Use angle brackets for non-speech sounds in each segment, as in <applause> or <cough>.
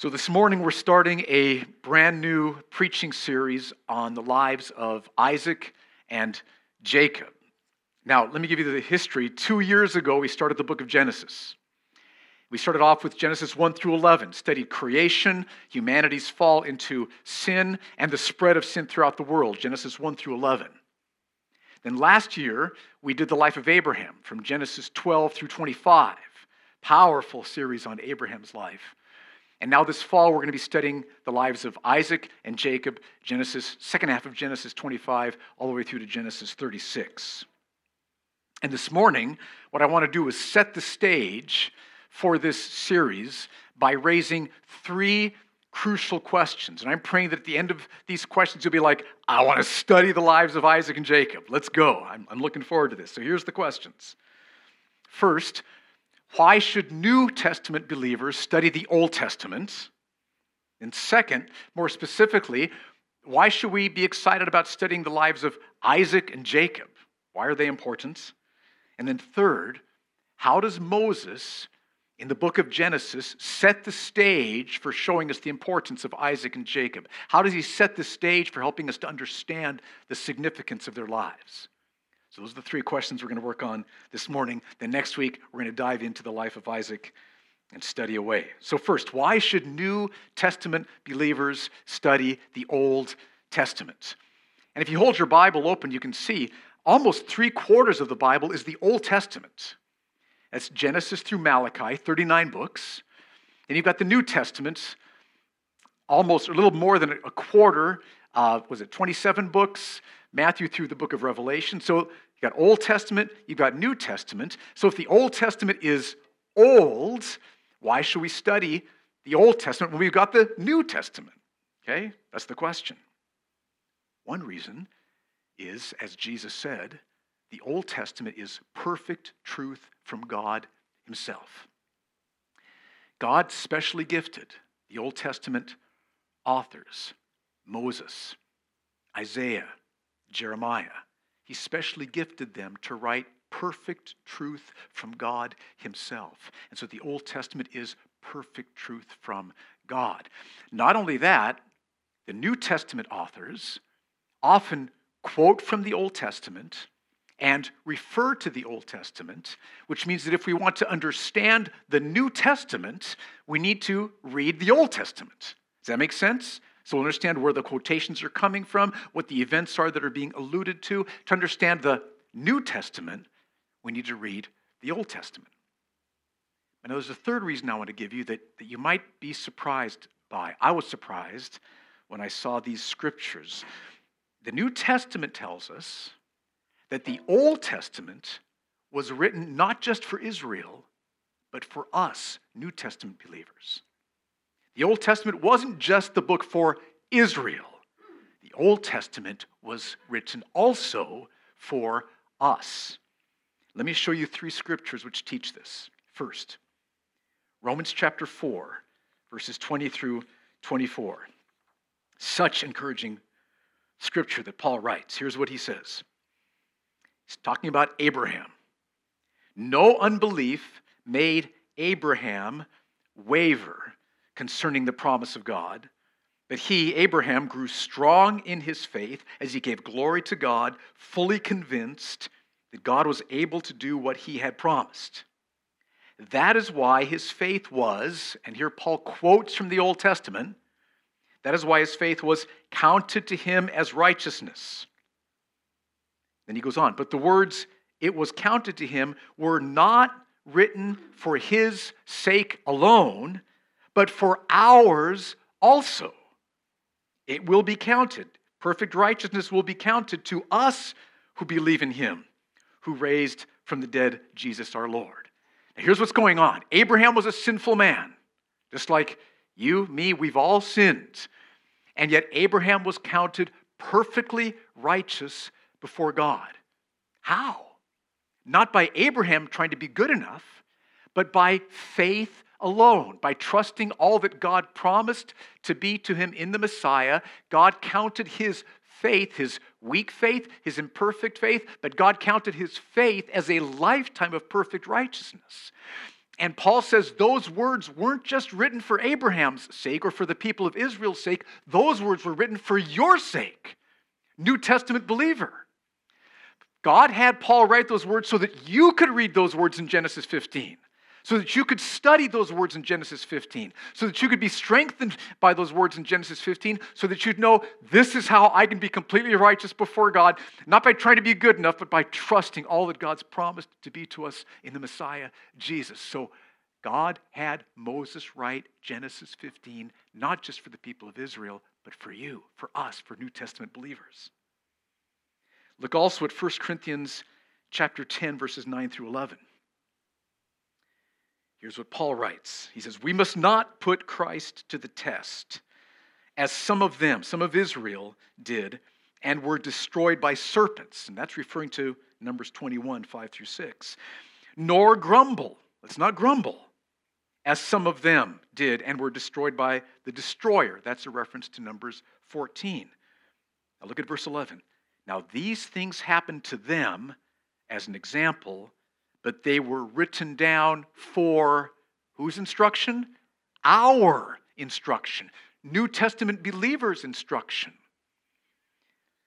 So, this morning we're starting a brand new preaching series on the lives of Isaac and Jacob. Now, let me give you the history. Two years ago, we started the book of Genesis. We started off with Genesis 1 through 11, studied creation, humanity's fall into sin, and the spread of sin throughout the world, Genesis 1 through 11. Then last year, we did the life of Abraham from Genesis 12 through 25. Powerful series on Abraham's life. And now this fall, we're going to be studying the lives of Isaac and Jacob, Genesis, second half of Genesis 25, all the way through to Genesis 36. And this morning, what I want to do is set the stage for this series by raising three crucial questions. And I'm praying that at the end of these questions, you'll be like, I want to study the lives of Isaac and Jacob. Let's go. I'm, I'm looking forward to this. So here's the questions. First, why should New Testament believers study the Old Testament? And second, more specifically, why should we be excited about studying the lives of Isaac and Jacob? Why are they important? And then third, how does Moses in the book of Genesis set the stage for showing us the importance of Isaac and Jacob? How does he set the stage for helping us to understand the significance of their lives? So, those are the three questions we're going to work on this morning. Then, next week, we're going to dive into the life of Isaac and study away. So, first, why should New Testament believers study the Old Testament? And if you hold your Bible open, you can see almost three quarters of the Bible is the Old Testament. That's Genesis through Malachi, 39 books. And you've got the New Testament, almost a little more than a quarter. Uh, was it 27 books? Matthew through the book of Revelation. So you've got Old Testament, you've got New Testament. So if the Old Testament is old, why should we study the Old Testament when we've got the New Testament? Okay, that's the question. One reason is, as Jesus said, the Old Testament is perfect truth from God Himself. God specially gifted the Old Testament authors Moses, Isaiah, Jeremiah. He specially gifted them to write perfect truth from God Himself. And so the Old Testament is perfect truth from God. Not only that, the New Testament authors often quote from the Old Testament and refer to the Old Testament, which means that if we want to understand the New Testament, we need to read the Old Testament. Does that make sense? So we'll understand where the quotations are coming from, what the events are that are being alluded to. To understand the New Testament, we need to read the Old Testament. And there's a third reason I want to give you that, that you might be surprised by. I was surprised when I saw these scriptures. The New Testament tells us that the Old Testament was written not just for Israel, but for us, New Testament believers. The Old Testament wasn't just the book for Israel, the Old Testament was written also for us. Let me show you three scriptures which teach this. First, Romans chapter 4, verses 20 through 24. Such encouraging scripture that Paul writes. Here's what he says He's talking about Abraham. No unbelief made Abraham waver concerning the promise of God. But he, Abraham, grew strong in his faith as he gave glory to God, fully convinced that God was able to do what he had promised. That is why his faith was, and here Paul quotes from the Old Testament, that is why his faith was counted to him as righteousness. Then he goes on, but the words, it was counted to him, were not written for his sake alone, but for ours also. It will be counted. Perfect righteousness will be counted to us who believe in him, who raised from the dead Jesus our Lord. Now, here's what's going on Abraham was a sinful man, just like you, me, we've all sinned. And yet, Abraham was counted perfectly righteous before God. How? Not by Abraham trying to be good enough, but by faith alone, by trusting all that God promised to be to him in the Messiah, God counted his faith, his weak faith, his imperfect faith, but God counted his faith as a lifetime of perfect righteousness. And Paul says those words weren't just written for Abraham's sake or for the people of Israel's sake, those words were written for your sake, New Testament believer. God had Paul write those words so that you could read those words in Genesis 15 so that you could study those words in Genesis 15, so that you could be strengthened by those words in Genesis 15, so that you'd know this is how I can be completely righteous before God, not by trying to be good enough, but by trusting all that God's promised to be to us in the Messiah, Jesus. So God had Moses write Genesis 15, not just for the people of Israel, but for you, for us, for New Testament believers. Look also at 1 Corinthians chapter 10, verses 9 through 11. Here's what Paul writes He says, We must not put Christ to the test, as some of them, some of Israel, did, and were destroyed by serpents. And that's referring to Numbers 21, 5 through 6. Nor grumble. Let's not grumble, as some of them did, and were destroyed by the destroyer. That's a reference to Numbers 14. Now look at verse 11. Now these things happened to them as an example but they were written down for whose instruction? Our instruction. New Testament believers' instruction.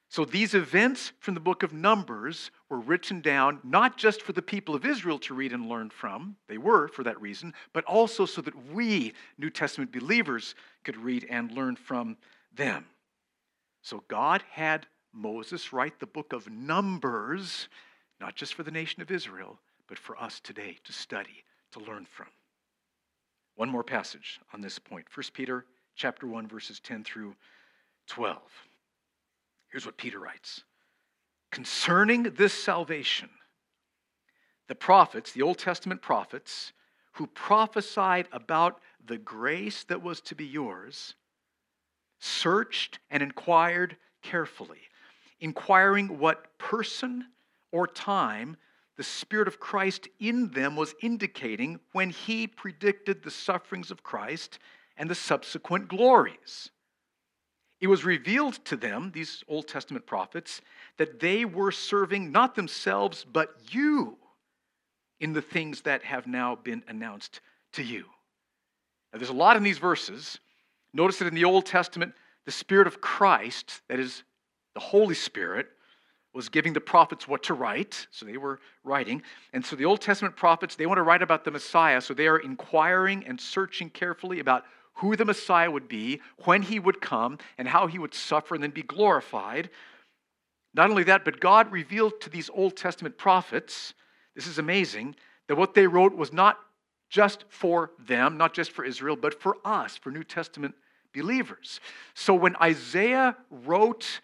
So these events from the book of Numbers were written down not just for the people of Israel to read and learn from, they were for that reason, but also so that we, New Testament believers, could read and learn from them. So God had Moses write the book of Numbers, not just for the nation of Israel, but for us today to study, to learn from. One more passage on this point. 1 Peter chapter 1 verses 10 through 12. Here's what Peter writes. Concerning this salvation, the prophets, the Old Testament prophets, who prophesied about the grace that was to be yours, searched and inquired carefully, inquiring what person or time the Spirit of Christ in them was indicating when he predicted the sufferings of Christ and the subsequent glories. It was revealed to them, these Old Testament prophets, that they were serving not themselves, but you in the things that have now been announced to you. Now, there's a lot in these verses. Notice that in the Old Testament, the Spirit of Christ, that is the Holy Spirit, was giving the prophets what to write. So they were writing. And so the Old Testament prophets, they want to write about the Messiah. So they are inquiring and searching carefully about who the Messiah would be, when he would come, and how he would suffer and then be glorified. Not only that, but God revealed to these Old Testament prophets, this is amazing, that what they wrote was not just for them, not just for Israel, but for us, for New Testament believers. So when Isaiah wrote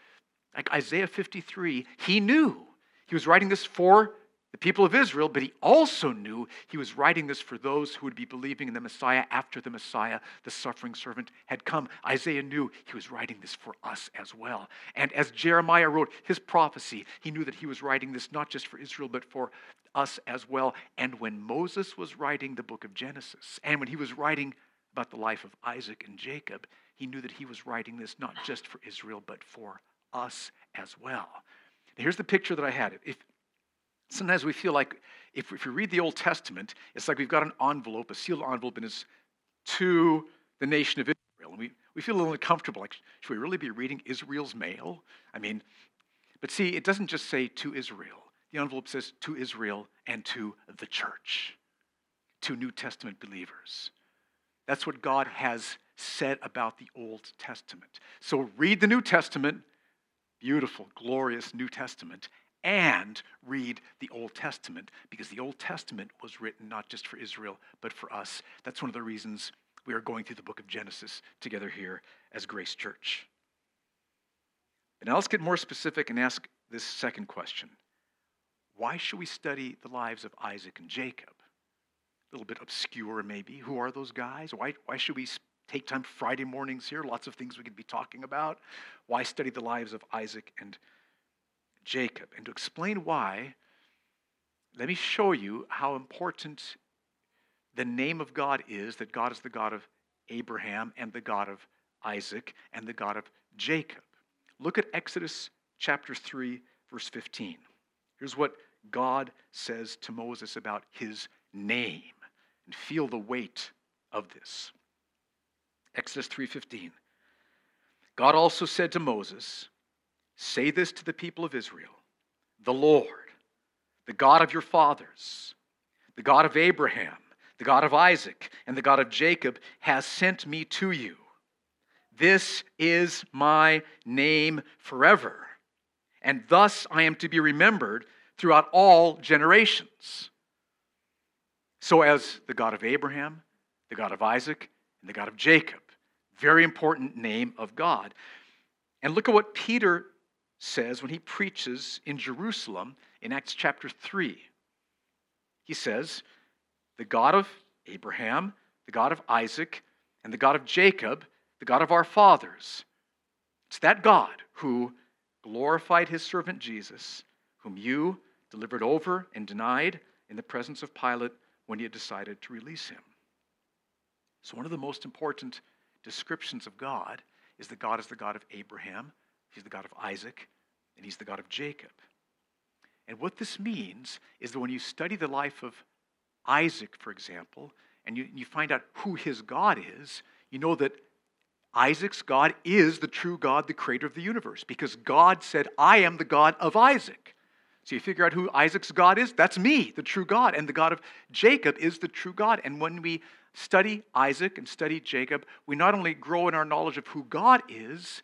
like Isaiah 53, he knew he was writing this for the people of Israel, but he also knew he was writing this for those who would be believing in the Messiah after the Messiah, the suffering servant, had come. Isaiah knew he was writing this for us as well. And as Jeremiah wrote his prophecy, he knew that he was writing this not just for Israel, but for us as well. And when Moses was writing the book of Genesis, and when he was writing about the life of Isaac and Jacob, he knew that he was writing this not just for Israel, but for us as well. here's the picture that I had. If sometimes we feel like if, if we read the Old Testament, it's like we've got an envelope, a sealed envelope, and it's to the nation of Israel. And we, we feel a little uncomfortable. Like, should we really be reading Israel's mail? I mean, but see, it doesn't just say to Israel. The envelope says to Israel and to the church, to New Testament believers. That's what God has said about the Old Testament. So read the New Testament, beautiful, glorious New Testament and read the Old Testament because the Old Testament was written not just for Israel, but for us. That's one of the reasons we are going through the book of Genesis together here as Grace Church. But now let's get more specific and ask this second question Why should we study the lives of Isaac and Jacob? A little bit obscure, maybe. Who are those guys? Why, why should we take time Friday mornings here. Lots of things we could be talking about. Why study the lives of Isaac and Jacob? And to explain why, let me show you how important the name of God is that God is the God of Abraham and the God of Isaac and the God of Jacob. Look at Exodus chapter 3, verse 15. Here's what God says to Moses about his name. and feel the weight of this. Exodus 3:15. God also said to Moses, "Say this to the people of Israel: The Lord, the God of your fathers, the God of Abraham, the God of Isaac, and the God of Jacob has sent me to you. This is my name forever, and thus I am to be remembered throughout all generations." So as the God of Abraham, the God of Isaac, and the God of Jacob. Very important name of God. And look at what Peter says when he preaches in Jerusalem in Acts chapter 3. He says, The God of Abraham, the God of Isaac, and the God of Jacob, the God of our fathers. It's that God who glorified his servant Jesus, whom you delivered over and denied in the presence of Pilate when he had decided to release him. So, one of the most important descriptions of God is that God is the God of Abraham, He's the God of Isaac, and He's the God of Jacob. And what this means is that when you study the life of Isaac, for example, and you, you find out who his God is, you know that Isaac's God is the true God, the creator of the universe, because God said, I am the God of Isaac. So you figure out who Isaac's God is? That's me, the true God. And the God of Jacob is the true God. And when we study Isaac and study Jacob, we not only grow in our knowledge of who God is,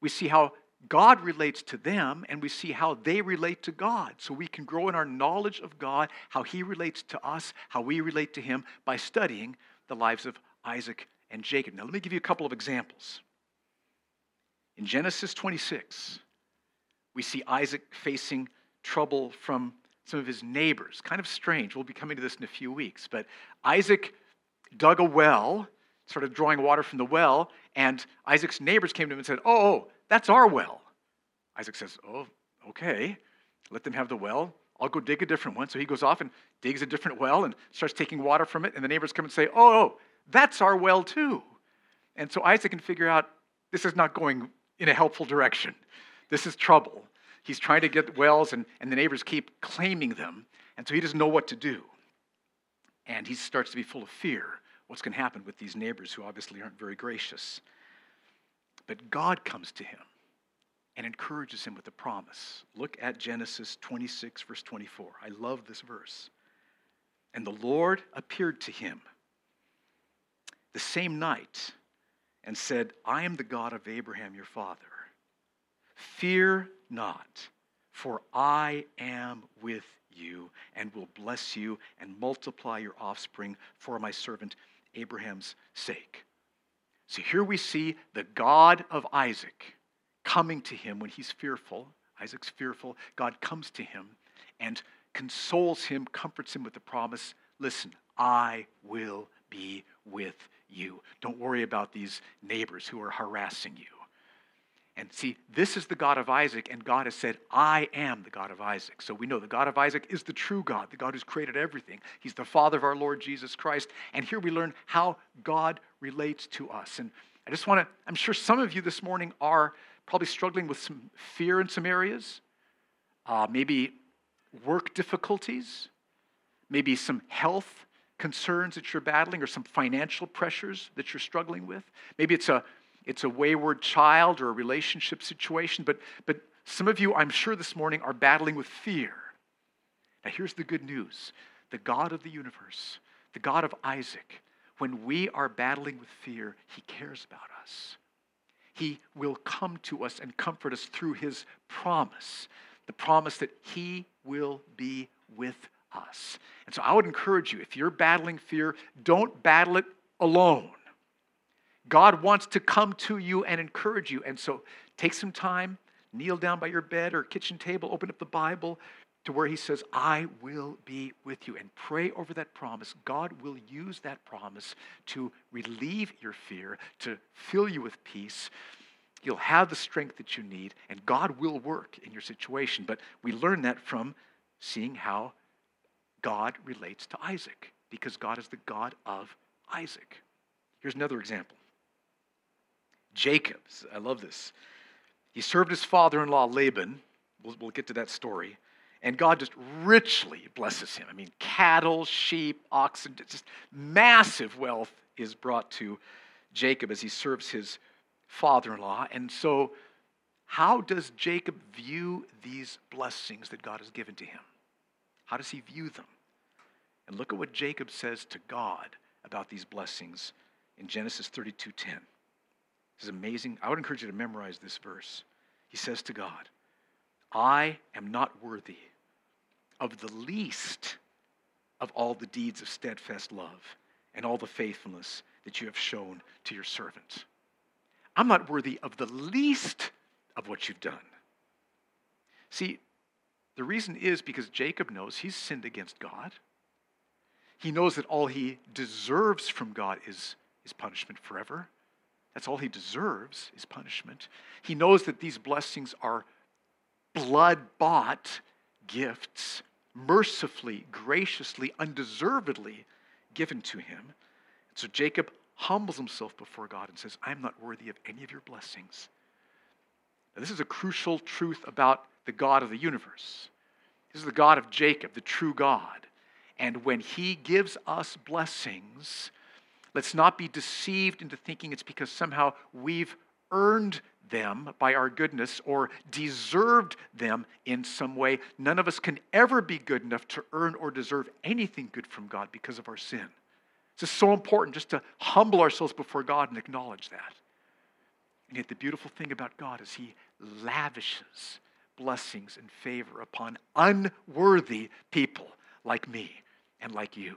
we see how God relates to them and we see how they relate to God. So we can grow in our knowledge of God, how He relates to us, how we relate to Him by studying the lives of Isaac and Jacob. Now, let me give you a couple of examples. In Genesis 26, we see Isaac facing trouble from some of his neighbors. Kind of strange. We'll be coming to this in a few weeks. But Isaac dug a well, started drawing water from the well, and Isaac's neighbors came to him and said, oh, oh, that's our well. Isaac says, Oh, okay. Let them have the well. I'll go dig a different one. So he goes off and digs a different well and starts taking water from it. And the neighbors come and say, Oh, oh that's our well too. And so Isaac can figure out this is not going in a helpful direction. This is trouble. He's trying to get wells, and, and the neighbors keep claiming them. And so he doesn't know what to do. And he starts to be full of fear. What's going to happen with these neighbors who obviously aren't very gracious? But God comes to him and encourages him with a promise. Look at Genesis 26, verse 24. I love this verse. And the Lord appeared to him the same night and said, I am the God of Abraham your father. Fear not, for I am with you and will bless you and multiply your offspring for my servant Abraham's sake. So here we see the God of Isaac coming to him when he's fearful. Isaac's fearful. God comes to him and consoles him, comforts him with the promise listen, I will be with you. Don't worry about these neighbors who are harassing you. And see, this is the God of Isaac, and God has said, I am the God of Isaac. So we know the God of Isaac is the true God, the God who's created everything. He's the Father of our Lord Jesus Christ. And here we learn how God relates to us. And I just want to, I'm sure some of you this morning are probably struggling with some fear in some areas, uh, maybe work difficulties, maybe some health concerns that you're battling, or some financial pressures that you're struggling with. Maybe it's a it's a wayward child or a relationship situation, but, but some of you, I'm sure this morning, are battling with fear. Now, here's the good news the God of the universe, the God of Isaac, when we are battling with fear, he cares about us. He will come to us and comfort us through his promise, the promise that he will be with us. And so I would encourage you if you're battling fear, don't battle it alone. God wants to come to you and encourage you. And so take some time, kneel down by your bed or kitchen table, open up the Bible to where He says, I will be with you. And pray over that promise. God will use that promise to relieve your fear, to fill you with peace. You'll have the strength that you need, and God will work in your situation. But we learn that from seeing how God relates to Isaac, because God is the God of Isaac. Here's another example. Jacob, I love this. He served his father in law Laban. We'll, we'll, get to that story. And God just richly blesses him. I mean, cattle, sheep, oxen, just massive wealth is brought to Jacob as he serves his father in law. And so, how does Jacob view these blessings that God has given to him? How does he view them? And look at what Jacob says to God about these blessings in Genesis 32:10. This is amazing. I would encourage you to memorize this verse. He says to God, I am not worthy of the least of all the deeds of steadfast love and all the faithfulness that you have shown to your servant. I'm not worthy of the least of what you've done. See, the reason is because Jacob knows he's sinned against God. He knows that all he deserves from God is, is punishment forever. That's all he deserves is punishment. He knows that these blessings are blood bought gifts, mercifully, graciously, undeservedly given to him. So Jacob humbles himself before God and says, I'm not worthy of any of your blessings. Now, this is a crucial truth about the God of the universe. This is the God of Jacob, the true God. And when he gives us blessings, let's not be deceived into thinking it's because somehow we've earned them by our goodness or deserved them in some way. None of us can ever be good enough to earn or deserve anything good from God because of our sin. It's just so important just to humble ourselves before God and acknowledge that. And yet, the beautiful thing about God is He lavishes blessings and favor upon unworthy people like me and like you.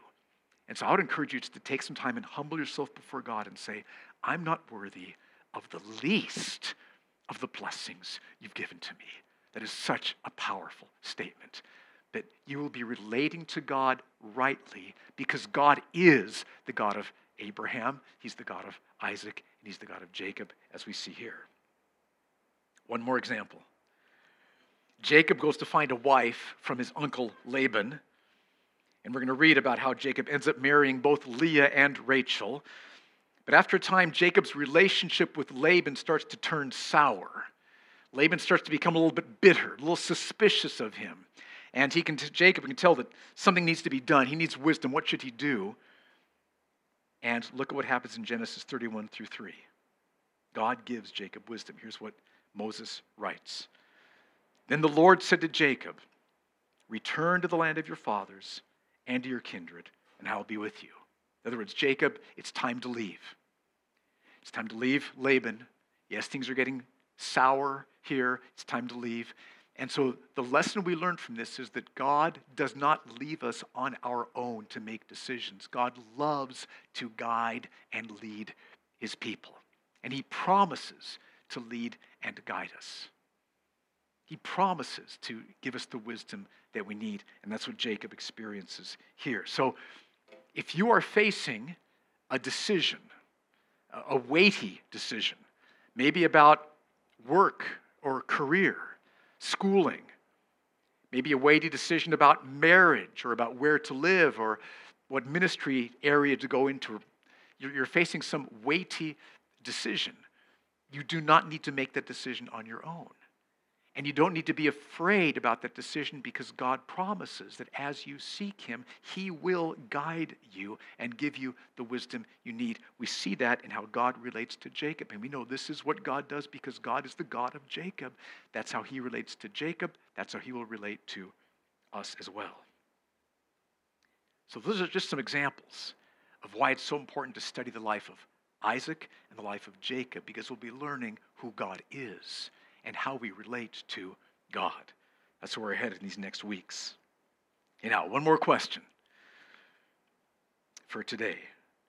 And so I would encourage you to take some time and humble yourself before God and say, I'm not worthy of the least of the blessings you've given to me. That is such a powerful statement. That you will be relating to God rightly because God is the God of Abraham, He's the God of Isaac, and He's the God of Jacob, as we see here. One more example. Jacob goes to find a wife from his uncle Laban. And we're going to read about how Jacob ends up marrying both Leah and Rachel. But after a time, Jacob's relationship with Laban starts to turn sour. Laban starts to become a little bit bitter, a little suspicious of him. And he can, Jacob can tell that something needs to be done. He needs wisdom. What should he do? And look at what happens in Genesis 31 through 3. God gives Jacob wisdom. Here's what Moses writes Then the Lord said to Jacob, Return to the land of your fathers and to your kindred, and I will be with you. In other words, Jacob, it's time to leave. It's time to leave Laban. Yes, things are getting sour here. It's time to leave. And so the lesson we learned from this is that God does not leave us on our own to make decisions. God loves to guide and lead his people. And he promises to lead and guide us. He promises to give us the wisdom that we need. And that's what Jacob experiences here. So if you are facing a decision, a weighty decision, maybe about work or career, schooling, maybe a weighty decision about marriage or about where to live or what ministry area to go into, you're facing some weighty decision. You do not need to make that decision on your own. And you don't need to be afraid about that decision because God promises that as you seek Him, He will guide you and give you the wisdom you need. We see that in how God relates to Jacob. And we know this is what God does because God is the God of Jacob. That's how He relates to Jacob. That's how He will relate to us as well. So, those are just some examples of why it's so important to study the life of Isaac and the life of Jacob because we'll be learning who God is and how we relate to God. That's where we're headed in these next weeks. And now, one more question for today.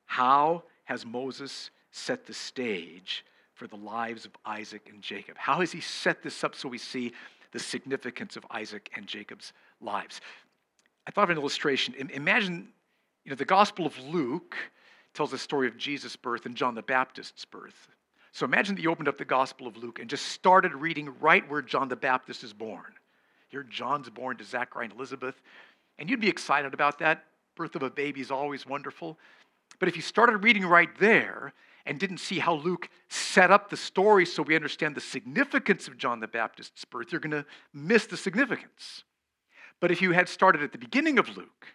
How has Moses set the stage for the lives of Isaac and Jacob? How has he set this up so we see the significance of Isaac and Jacob's lives? I thought of an illustration. Imagine, you know, the Gospel of Luke tells the story of Jesus' birth and John the Baptist's birth. So imagine that you opened up the Gospel of Luke and just started reading right where John the Baptist is born. Here, John's born to Zachariah and Elizabeth, and you'd be excited about that. Birth of a baby is always wonderful. But if you started reading right there and didn't see how Luke set up the story so we understand the significance of John the Baptist's birth, you're going to miss the significance. But if you had started at the beginning of Luke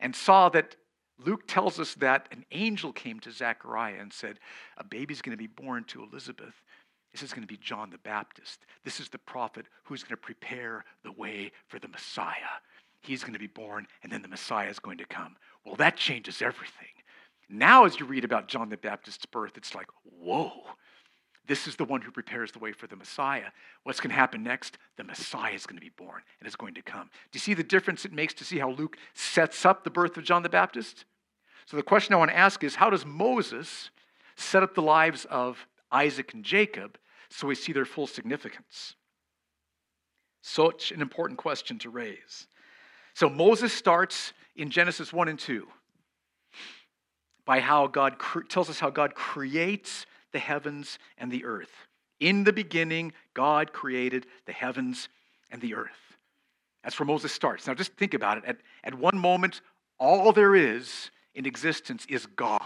and saw that Luke tells us that an angel came to Zechariah and said, A baby's going to be born to Elizabeth. This is going to be John the Baptist. This is the prophet who's going to prepare the way for the Messiah. He's going to be born, and then the Messiah is going to come. Well, that changes everything. Now, as you read about John the Baptist's birth, it's like, whoa, this is the one who prepares the way for the Messiah. What's going to happen next? The Messiah is going to be born and is going to come. Do you see the difference it makes to see how Luke sets up the birth of John the Baptist? So, the question I want to ask is how does Moses set up the lives of Isaac and Jacob so we see their full significance? Such an important question to raise. So, Moses starts in Genesis 1 and 2 by how God tells us how God creates the heavens and the earth. In the beginning, God created the heavens and the earth. That's where Moses starts. Now, just think about it. At, at one moment, all there is in existence is God.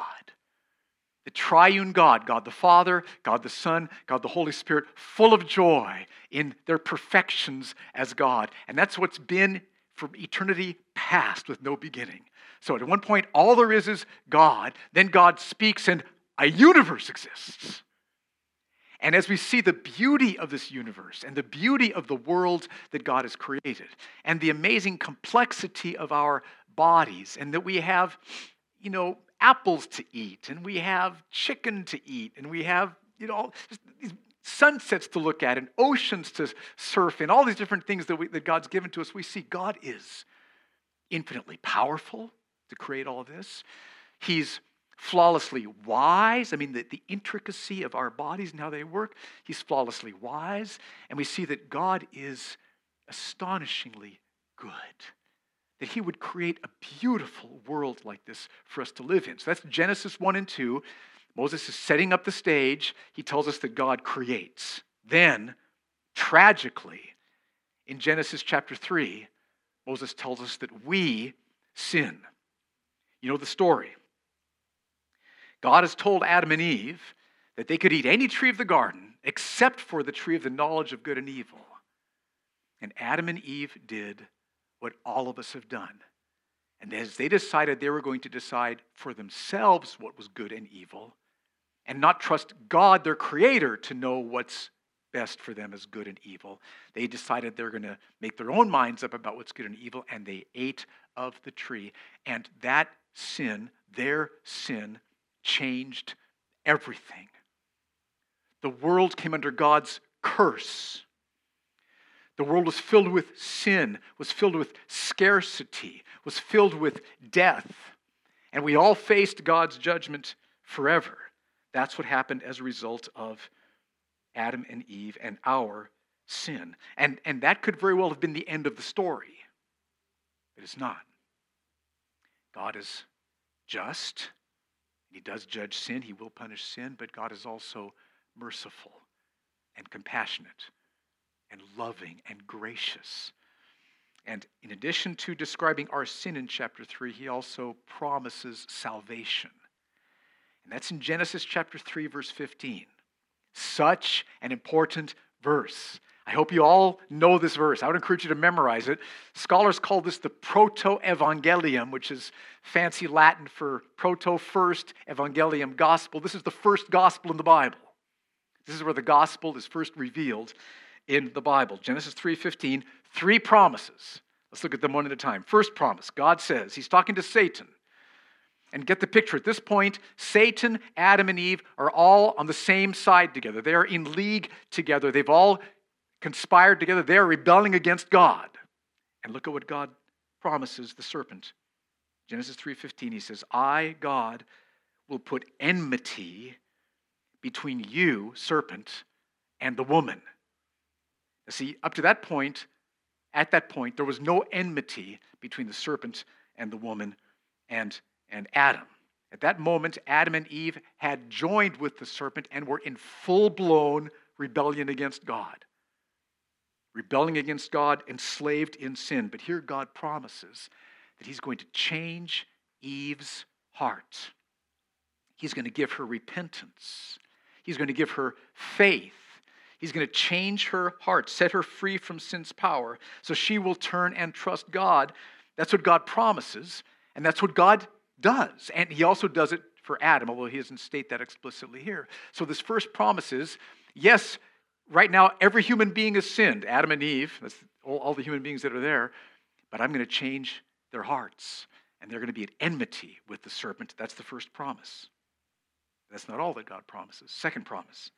The triune God, God the Father, God the Son, God the Holy Spirit, full of joy in their perfections as God. And that's what's been from eternity past with no beginning. So at one point, all there is is God. Then God speaks, and a universe exists. And as we see the beauty of this universe and the beauty of the world that God has created, and the amazing complexity of our bodies, and that we have, you know, apples to eat, and we have chicken to eat, and we have, you know, these sunsets to look at, and oceans to surf in, all these different things that, we, that God's given to us, we see God is infinitely powerful to create all this. He's flawlessly wise. I mean, the, the intricacy of our bodies and how they work, he's flawlessly wise. And we see that God is astonishingly good. That he would create a beautiful world like this for us to live in. So that's Genesis 1 and 2. Moses is setting up the stage. He tells us that God creates. Then, tragically, in Genesis chapter 3, Moses tells us that we sin. You know the story. God has told Adam and Eve that they could eat any tree of the garden except for the tree of the knowledge of good and evil. And Adam and Eve did what all of us have done. And as they decided they were going to decide for themselves what was good and evil, and not trust God, their creator, to know what's best for them as good and evil, they decided they're going to make their own minds up about what's good and evil, and they ate of the tree. And that sin, their sin, changed everything. The world came under God's curse. The world was filled with sin, was filled with scarcity, was filled with death. And we all faced God's judgment forever. That's what happened as a result of Adam and Eve and our sin. And, and that could very well have been the end of the story. It is not. God is just. He does judge sin, He will punish sin, but God is also merciful and compassionate and loving and gracious. And in addition to describing our sin in chapter 3, he also promises salvation. And that's in Genesis chapter 3, verse 15. Such an important verse. I hope you all know this verse. I would encourage you to memorize it. Scholars call this the proto evangelium, which is fancy Latin for proto first evangelium gospel. This is the first gospel in the Bible. This is where the gospel is first revealed in the Bible. Genesis 3:15, three promises. Let's look at them one at a time. First promise, God says, he's talking to Satan. And get the picture. At this point, Satan, Adam, and Eve are all on the same side together. They are in league together. They've all conspired together. They are rebelling against God. And look at what God promises the serpent. Genesis 3:15 he says, "I God will put enmity between you, serpent, and the woman." Now see, up to that point, at that point there was no enmity between the serpent and the woman and and Adam. At that moment, Adam and Eve had joined with the serpent and were in full blown rebellion against God rebelling against God, enslaved in sin. But here God promises that He's going to change Eve's heart. He's going to give her repentance, He's going to give her faith, He's going to change her heart, set her free from sin's power, so she will turn and trust God. That's what God promises, and that's what God does. And He also does it for Adam, although He doesn't state that explicitly here. So, this first promise is yes, right now, every human being has sinned Adam and Eve, that's all, all the human beings that are there, but I'm going to change their hearts, and they're going to be at enmity with the serpent. That's the first promise. That's not all that God promises. Second promise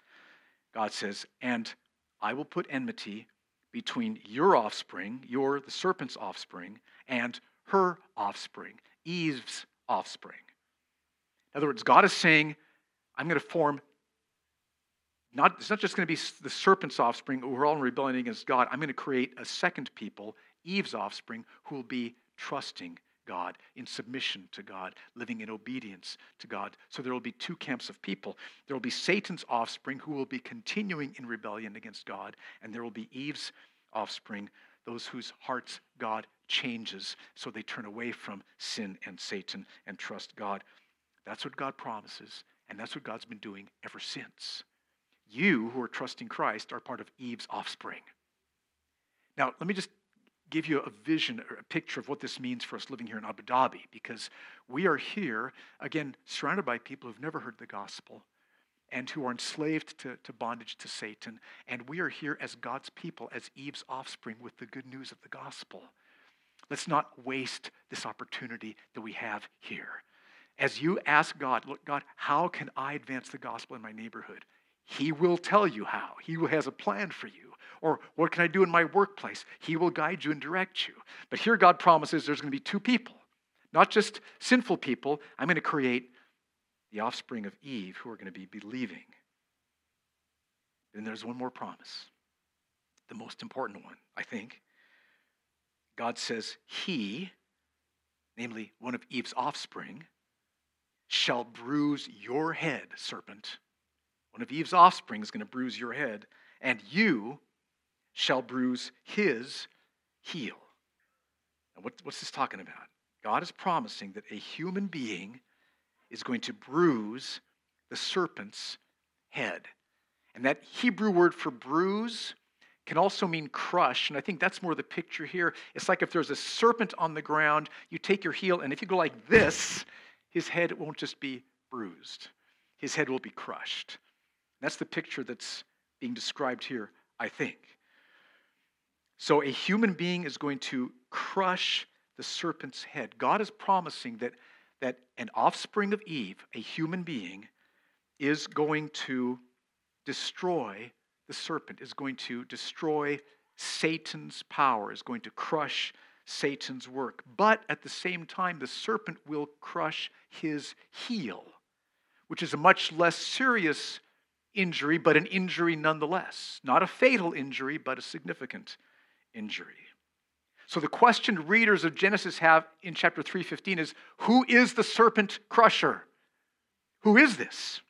God says, And I will put enmity between your offspring, your, the serpent's offspring, and her offspring, Eve's offspring. In other words, God is saying, I'm going to form, not, it's not just going to be the serpent's offspring who are all in rebellion against God. I'm going to create a second people, Eve's offspring, who will be trusting God, in submission to God, living in obedience to God. So there will be two camps of people. There will be Satan's offspring who will be continuing in rebellion against God, and there will be Eve's offspring, those whose hearts God changes so they turn away from sin and Satan and trust God. That's what God promises, and that's what God's been doing ever since. You who are trusting Christ are part of Eve's offspring. Now, let me just give you a vision or a picture of what this means for us living here in Abu Dhabi because we are here, again, surrounded by people who've never heard the gospel and who are enslaved to, to bondage to Satan. And we are here as God's people, as Eve's offspring, with the good news of the gospel. Let's not waste this opportunity that we have here. As you ask God, look, God, how can I advance the gospel in my neighborhood? He will tell you how. He has a plan for you. Or what can I do in my workplace? He will guide you and direct you. But here God promises there's going to be two people, not just sinful people. I'm going to create the offspring of Eve who are going to be believing. And there's one more promise, the most important one, I think. God says, He, namely one of Eve's offspring, shall bruise your head, serpent. One of Eve's offspring is going to bruise your head, and you shall bruise his heel. Now, what, what's this talking about? God is promising that a human being is going to bruise the serpent's head. And that Hebrew word for bruise can also mean crush. And I think that's more the picture here. It's like if there's a serpent on the ground, you take your heel, and if you go like this, his head won't just be bruised, his head will be crushed. That's the picture that's being described here, I think. So a human being is going to crush the serpent's head. God is promising that, that an offspring of Eve, a human being, is going to destroy the serpent, is going to destroy Satan's power, is going to crush Satan's work. But at the same time, the serpent will crush his heel, which is a much less serious injury, but an injury nonetheless. Not a fatal injury, but a significant injury. So the question readers of Genesis have in chapter 3:15 is who is the serpent crusher? Who is this?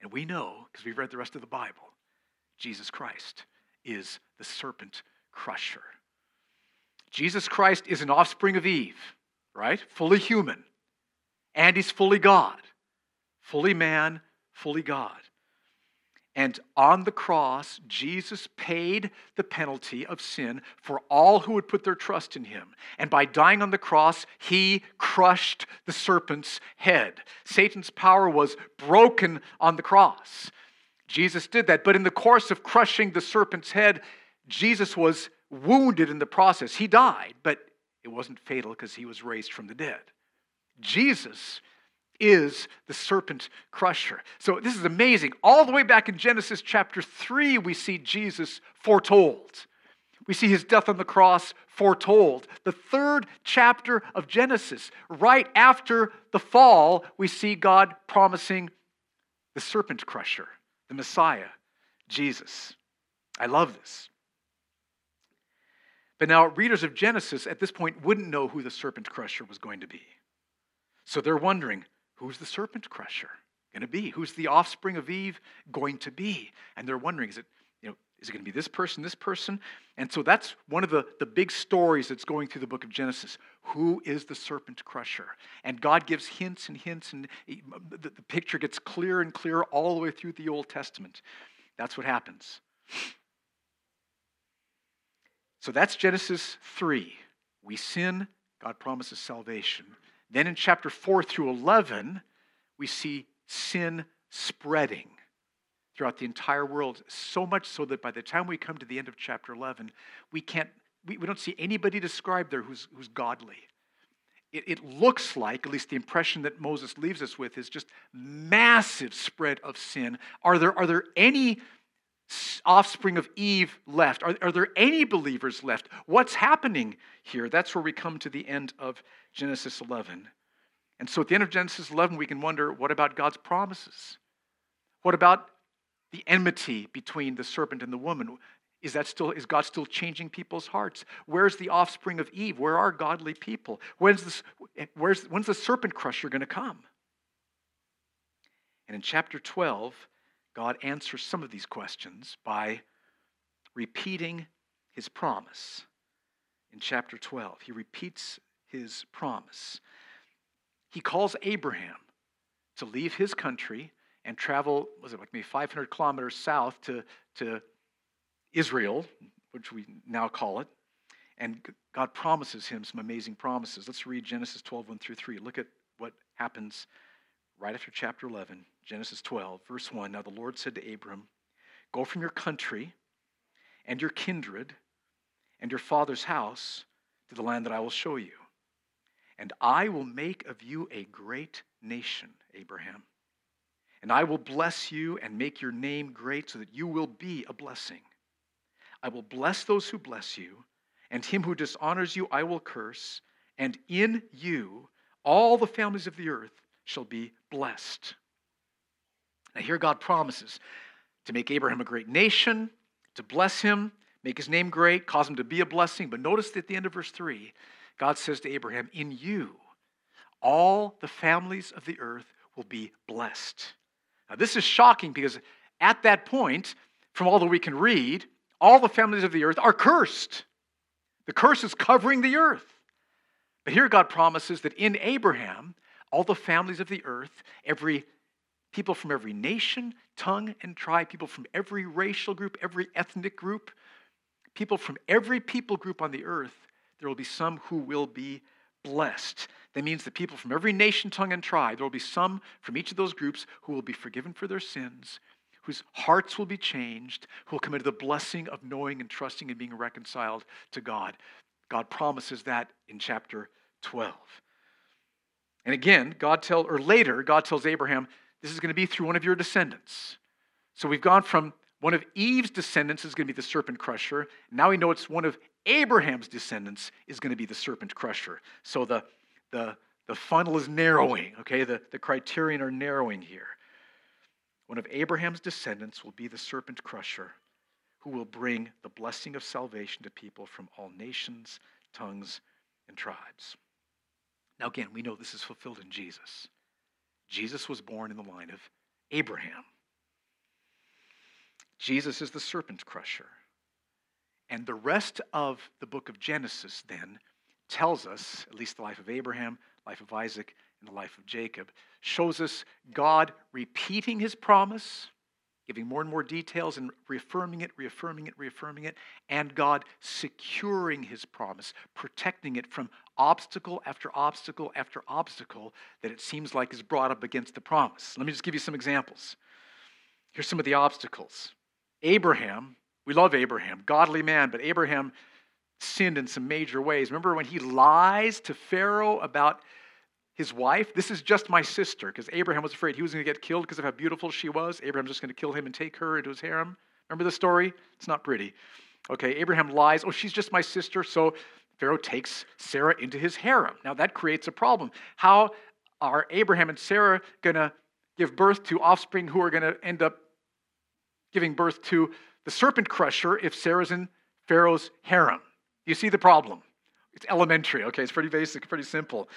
And we know because we've read the rest of the Bible, Jesus Christ is the serpent crusher. Jesus Christ is an offspring of Eve, right? Fully human. And he's fully God. Fully man, fully God. And on the cross, Jesus paid the penalty of sin for all who would put their trust in him. And by dying on the cross, he crushed the serpent's head. Satan's power was broken on the cross. Jesus did that. But in the course of crushing the serpent's head, Jesus was wounded in the process. He died, but it wasn't fatal because he was raised from the dead. Jesus is the serpent crusher. So this is amazing. All the way back in Genesis chapter 3, we see Jesus foretold. We see his death on the cross foretold. The third chapter of Genesis, right after the fall, we see God promising the serpent crusher, the Messiah, Jesus. I love this. But now, readers of Genesis at this point wouldn't know who the serpent crusher was going to be. So they're wondering Who's the serpent crusher going to be? Who's the offspring of Eve going to be? And they're wondering, is it, you know, is it going to be this person, this person? And so that's one of the, the big stories that's going through the book of Genesis. Who is the serpent crusher? And God gives hints and hints, and the, the picture gets clearer and clearer all the way through the Old Testament. That's what happens. So that's Genesis 3. We sin, God promises salvation. Then in chapter 4 through 11, we see sin spreading throughout the entire world, so much so that by the time we come to the end of chapter 11, we can't we, we don't see anybody described there who's, who's godly. It, it looks like, at least the impression that Moses leaves us with, is just massive spread of sin. Are there, are there any offspring of Eve left? Are, are there any believers left? What's happening here? That's where we come to the end of Genesis 11. And so at the end of Genesis 11, we can wonder what about God's promises? What about the enmity between the serpent and the woman? Is that still is God still changing people's hearts? Where's the offspring of Eve? Where are godly people? When's this, where's, when's the serpent crusher going to come? And in chapter 12, God answers some of these questions by repeating his promise. In chapter 12, he repeats his promise. He calls Abraham to leave his country and travel, was it like maybe 500 kilometers south to, to Israel, which we now call it. And God promises him some amazing promises. Let's read Genesis 12, 1 through 3. Look at what happens right after chapter 11, Genesis 12, verse 1. Now the Lord said to Abram, Go from your country and your kindred and your father's house to the land that I will show you. And I will make of you a great nation, Abraham. And I will bless you and make your name great so that you will be a blessing. I will bless those who bless you, and him who dishonors you I will curse, and in you all the families of the earth shall be blessed. Now, here God promises to make Abraham a great nation, to bless him, make his name great, cause him to be a blessing. But notice at the end of verse 3, God says to Abraham, In you, all the families of the earth will be blessed. Now, this is shocking because at that point, from all that we can read, all the families of the earth are cursed. The curse is covering the earth. But here God promises that in Abraham, all the families of the earth, every people from every nation, tongue, and tribe, people from every racial group, every ethnic group, people from every people group on the earth, there will be some who will be blessed. That means that people from every nation, tongue, and tribe, there will be some from each of those groups who will be forgiven for their sins, whose hearts will be changed, who will come into the blessing of knowing and trusting and being reconciled to God. God promises that in chapter 12. And again, God tells, or later, God tells Abraham, this is going to be through one of your descendants. So we've gone from one of Eve's descendants is going to be the serpent crusher. Now we know it's one of Abraham's descendants is going to be the serpent crusher. So the, the, the funnel is narrowing, okay? The, the criterion are narrowing here. One of Abraham's descendants will be the serpent crusher who will bring the blessing of salvation to people from all nations, tongues, and tribes. Now, again, we know this is fulfilled in Jesus. Jesus was born in the line of Abraham. Jesus is the serpent crusher. And the rest of the book of Genesis then tells us, at least the life of Abraham, life of Isaac, and the life of Jacob shows us God repeating his promise, giving more and more details and reaffirming it, reaffirming it, reaffirming it, and God securing his promise, protecting it from obstacle after obstacle after obstacle that it seems like is brought up against the promise. Let me just give you some examples. Here's some of the obstacles. Abraham, we love Abraham, godly man, but Abraham sinned in some major ways. Remember when he lies to Pharaoh about his wife, this is just my sister, because Abraham was afraid he was going to get killed because of how beautiful she was. Abraham's just going to kill him and take her into his harem. Remember the story? It's not pretty. Okay, Abraham lies, oh, she's just my sister. So Pharaoh takes Sarah into his harem. Now that creates a problem. How are Abraham and Sarah going to give birth to offspring who are going to end up giving birth to the serpent crusher if Sarah's in Pharaoh's harem? You see the problem? It's elementary, okay? It's pretty basic, pretty simple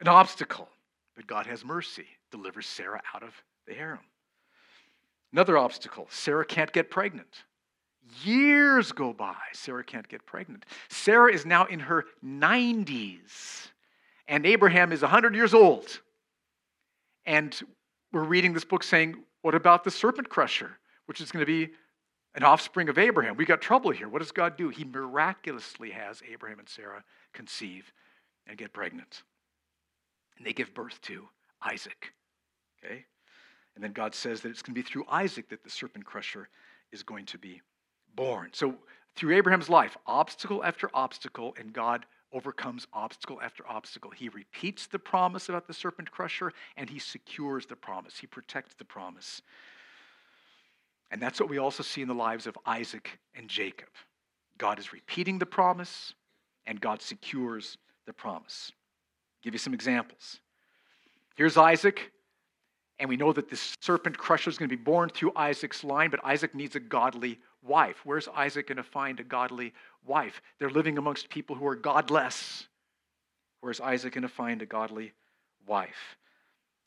an obstacle. But God has mercy, delivers Sarah out of the harem. Another obstacle Sarah can't get pregnant. Years go by, Sarah can't get pregnant. Sarah is now in her 90s, and Abraham is 100 years old. And we're reading this book saying, What about the serpent crusher? which is going to be an offspring of Abraham. We got trouble here. What does God do? He miraculously has Abraham and Sarah conceive and get pregnant. And they give birth to Isaac. Okay? And then God says that it's going to be through Isaac that the serpent crusher is going to be born. So through Abraham's life, obstacle after obstacle, and God overcomes obstacle after obstacle. He repeats the promise about the serpent crusher and he secures the promise. He protects the promise. And that's what we also see in the lives of Isaac and Jacob. God is repeating the promise and God secures the promise. Give you some examples. Here's Isaac, and we know that this serpent crusher is going to be born through Isaac's line, but Isaac needs a godly wife. Where's Isaac going to find a godly wife? They're living amongst people who are godless. Where's Isaac going to find a godly wife?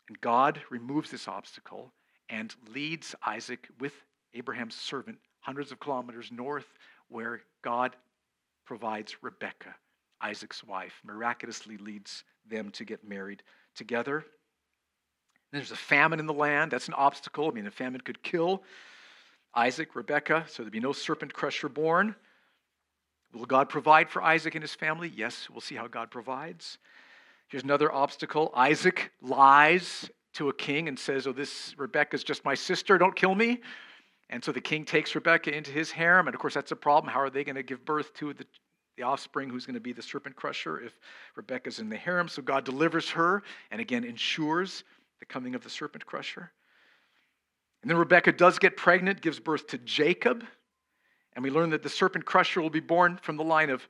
And God removes this obstacle and leads Isaac with Abraham's servant hundreds of kilometers north, where God provides Rebekah, Isaac's wife, miraculously leads them to get married together. There's a famine in the land. That's an obstacle. I mean, a famine could kill Isaac, Rebekah, so there'd be no serpent crusher born. Will God provide for Isaac and his family? Yes, we'll see how God provides. Here's another obstacle Isaac lies to a king and says, Oh, this Rebekah's just my sister, don't kill me. And so the king takes Rebekah into his harem. And of course, that's a problem. How are they going to give birth to the, the offspring who's going to be the serpent crusher if Rebekah's in the harem? So God delivers her and again ensures the coming of the serpent crusher. And then Rebecca does get pregnant, gives birth to Jacob. And we learn that the serpent crusher will be born from the line of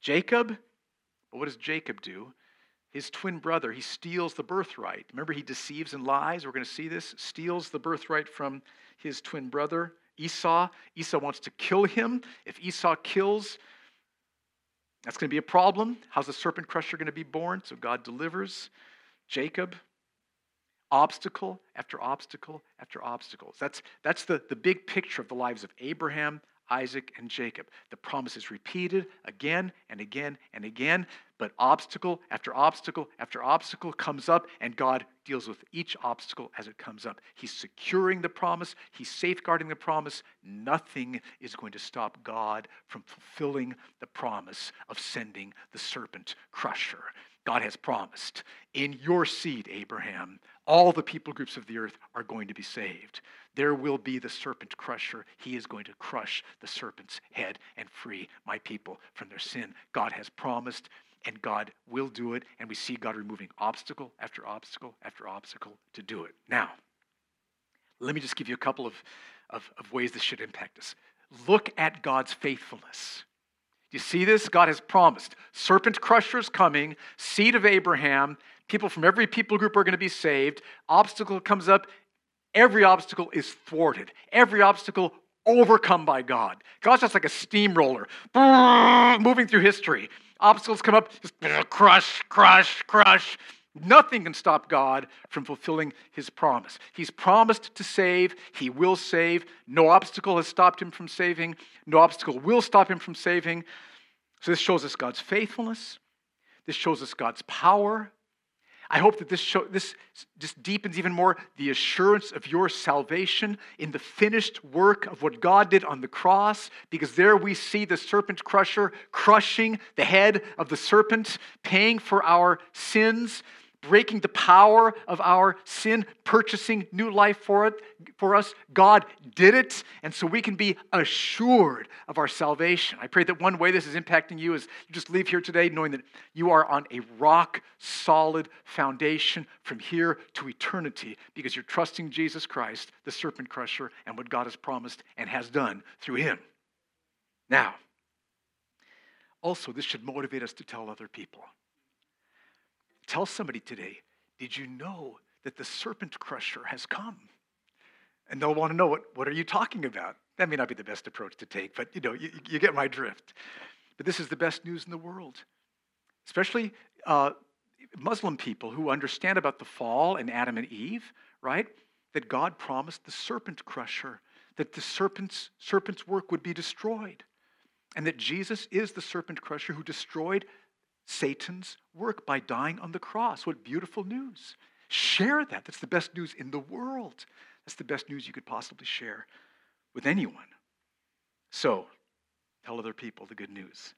Jacob. But what does Jacob do? His twin brother, he steals the birthright. Remember, he deceives and lies. We're going to see this. Steals the birthright from his twin brother, Esau. Esau wants to kill him. If Esau kills, that's going to be a problem. How's the serpent crusher going to be born? So God delivers Jacob obstacle after obstacle after obstacles. That's, that's the, the big picture of the lives of Abraham, Isaac, and Jacob. The promise is repeated again and again and again, but obstacle after obstacle after obstacle comes up, and God deals with each obstacle as it comes up. He's securing the promise, He's safeguarding the promise. Nothing is going to stop God from fulfilling the promise of sending the serpent crusher. God has promised. In your seed, Abraham, all the people groups of the earth are going to be saved. There will be the serpent crusher. He is going to crush the serpent's head and free my people from their sin. God has promised, and God will do it. And we see God removing obstacle after obstacle after obstacle to do it. Now, let me just give you a couple of, of, of ways this should impact us. Look at God's faithfulness. You see this? God has promised. Serpent crushers coming, seed of Abraham, people from every people group are going to be saved. Obstacle comes up, every obstacle is thwarted. Every obstacle overcome by God. God's just like a steamroller <laughs> moving through history. Obstacles come up, just crush, crush, crush. Nothing can stop God from fulfilling his promise. He's promised to save, he will save. No obstacle has stopped him from saving, no obstacle will stop him from saving. So, this shows us God's faithfulness, this shows us God's power. I hope that this, show, this just deepens even more the assurance of your salvation in the finished work of what God did on the cross, because there we see the serpent crusher crushing the head of the serpent, paying for our sins breaking the power of our sin, purchasing new life for it for us. God did it, and so we can be assured of our salvation. I pray that one way this is impacting you is you just leave here today knowing that you are on a rock solid foundation from here to eternity because you're trusting Jesus Christ, the serpent crusher, and what God has promised and has done through him. Now, also, this should motivate us to tell other people. Tell somebody today, did you know that the serpent crusher has come? And they'll want to know what, what are you talking about? That may not be the best approach to take, but you know, you, you get my drift. But this is the best news in the world, especially uh, Muslim people who understand about the fall and Adam and Eve, right? That God promised the serpent crusher, that the serpent's, serpent's work would be destroyed, and that Jesus is the serpent crusher who destroyed Satan's work by dying on the cross. What beautiful news. Share that. That's the best news in the world. That's the best news you could possibly share with anyone. So, tell other people the good news.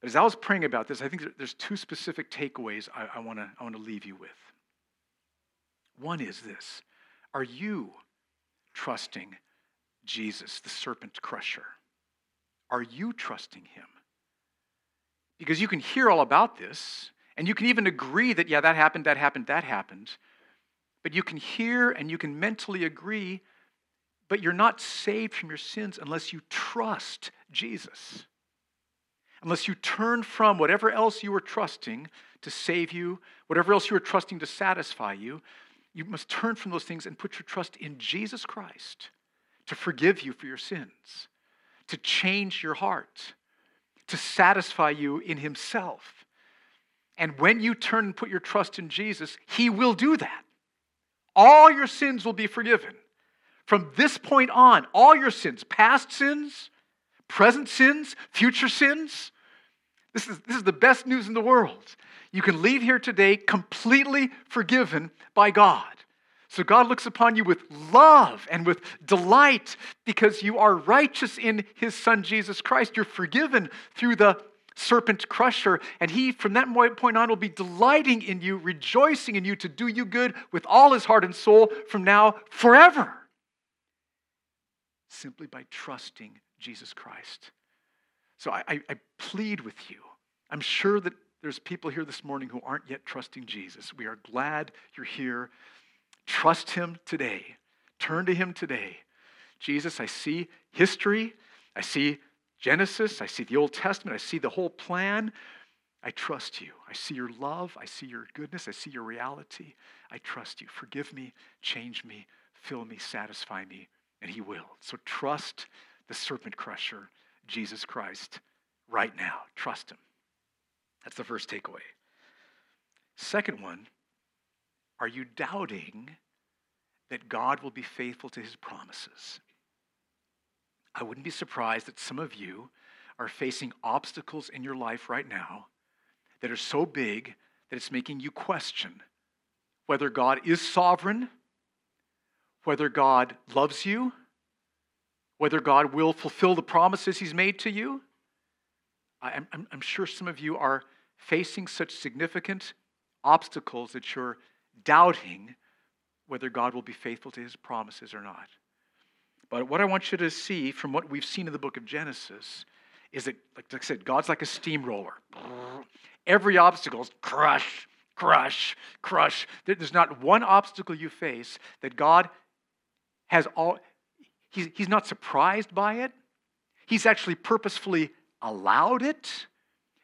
But as I was praying about this, I think there's two specific takeaways I, I want to I wanna leave you with. One is this Are you trusting Jesus, the serpent crusher? Are you trusting him? Because you can hear all about this, and you can even agree that, yeah, that happened, that happened, that happened. But you can hear and you can mentally agree, but you're not saved from your sins unless you trust Jesus. Unless you turn from whatever else you were trusting to save you, whatever else you were trusting to satisfy you, you must turn from those things and put your trust in Jesus Christ to forgive you for your sins, to change your heart, to satisfy you in Himself. And when you turn and put your trust in Jesus, He will do that. All your sins will be forgiven. From this point on, all your sins, past sins, present sins, future sins, this is, this is the best news in the world. You can leave here today completely forgiven by God. So God looks upon you with love and with delight because you are righteous in his son Jesus Christ. You're forgiven through the serpent crusher. And he, from that point on, will be delighting in you, rejoicing in you to do you good with all his heart and soul from now forever. Simply by trusting Jesus Christ. So I, I, I plead with you. I'm sure that there's people here this morning who aren't yet trusting Jesus. We are glad you're here. Trust Him today. Turn to Him today. Jesus, I see history. I see Genesis. I see the Old Testament. I see the whole plan. I trust you. I see your love. I see your goodness. I see your reality. I trust you. Forgive me, change me, fill me, satisfy me, and He will. So trust the serpent crusher, Jesus Christ, right now. Trust Him. That's the first takeaway. Second one are you doubting that God will be faithful to his promises? I wouldn't be surprised that some of you are facing obstacles in your life right now that are so big that it's making you question whether God is sovereign, whether God loves you, whether God will fulfill the promises he's made to you. I'm, I'm, sure some of you are facing such significant obstacles that you're doubting whether God will be faithful to his promises or not. But what I want you to see from what we've seen in the book of Genesis is that, like I said, God's like a steamroller. Every obstacle is crush, crush, crush. There's not one obstacle you face that God has all, he's, he's not surprised by it. He's actually purposefully allowed it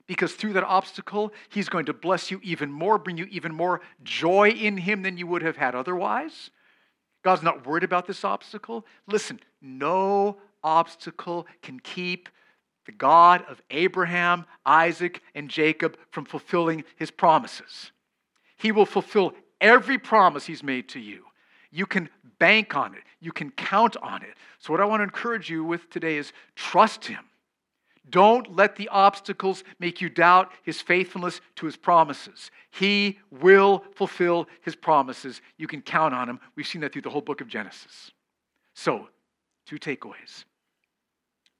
because through that obstacle, He's going to bless you even more, bring you even more joy in Him than you would have had otherwise. God's not worried about this obstacle. Listen, no obstacle can keep the God of Abraham, Isaac, and Jacob from fulfilling His promises. He will fulfill every promise He's made to you. You can bank on it, you can count on it. So, what I want to encourage you with today is trust Him. Don't let the obstacles make you doubt his faithfulness to his promises. He will fulfill his promises. You can count on him. We've seen that through the whole book of Genesis. So, two takeaways.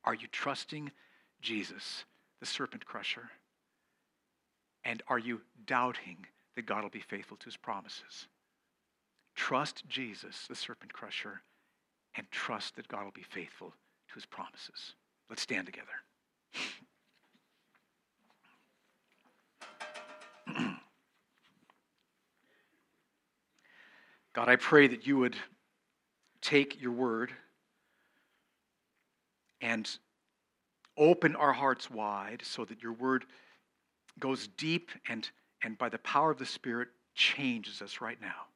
Are you trusting Jesus, the serpent crusher? And are you doubting that God will be faithful to his promises? Trust Jesus, the serpent crusher, and trust that God will be faithful to his promises. Let's stand together. <clears throat> God, I pray that you would take your word and open our hearts wide so that your word goes deep and, and by the power of the Spirit changes us right now.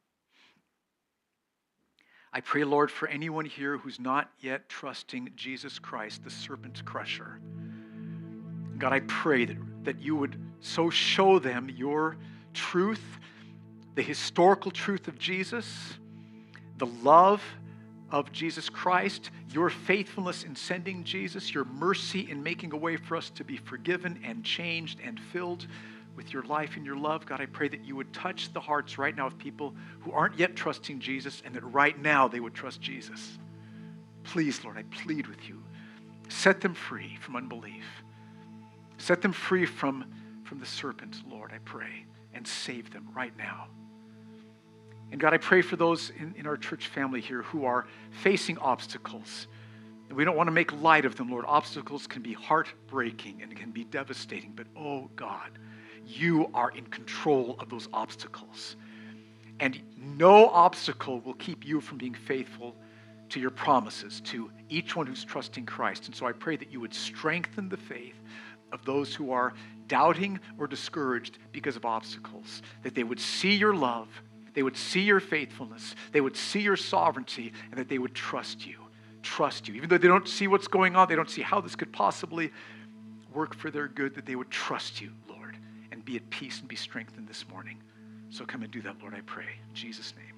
I pray, Lord, for anyone here who's not yet trusting Jesus Christ, the serpent crusher. God, I pray that, that you would so show them your truth, the historical truth of Jesus, the love of Jesus Christ, your faithfulness in sending Jesus, your mercy in making a way for us to be forgiven and changed and filled with your life and your love. God, I pray that you would touch the hearts right now of people who aren't yet trusting Jesus and that right now they would trust Jesus. Please, Lord, I plead with you. Set them free from unbelief. Set them free from, from the serpent, Lord, I pray, and save them right now. And God, I pray for those in, in our church family here who are facing obstacles. And we don't want to make light of them, Lord. Obstacles can be heartbreaking and can be devastating, but oh God, you are in control of those obstacles. And no obstacle will keep you from being faithful to your promises to each one who's trusting Christ. And so I pray that you would strengthen the faith of those who are doubting or discouraged because of obstacles, that they would see your love, they would see your faithfulness, they would see your sovereignty, and that they would trust you. Trust you. Even though they don't see what's going on, they don't see how this could possibly work for their good, that they would trust you, Lord, and be at peace and be strengthened this morning. So come and do that, Lord, I pray. In Jesus' name.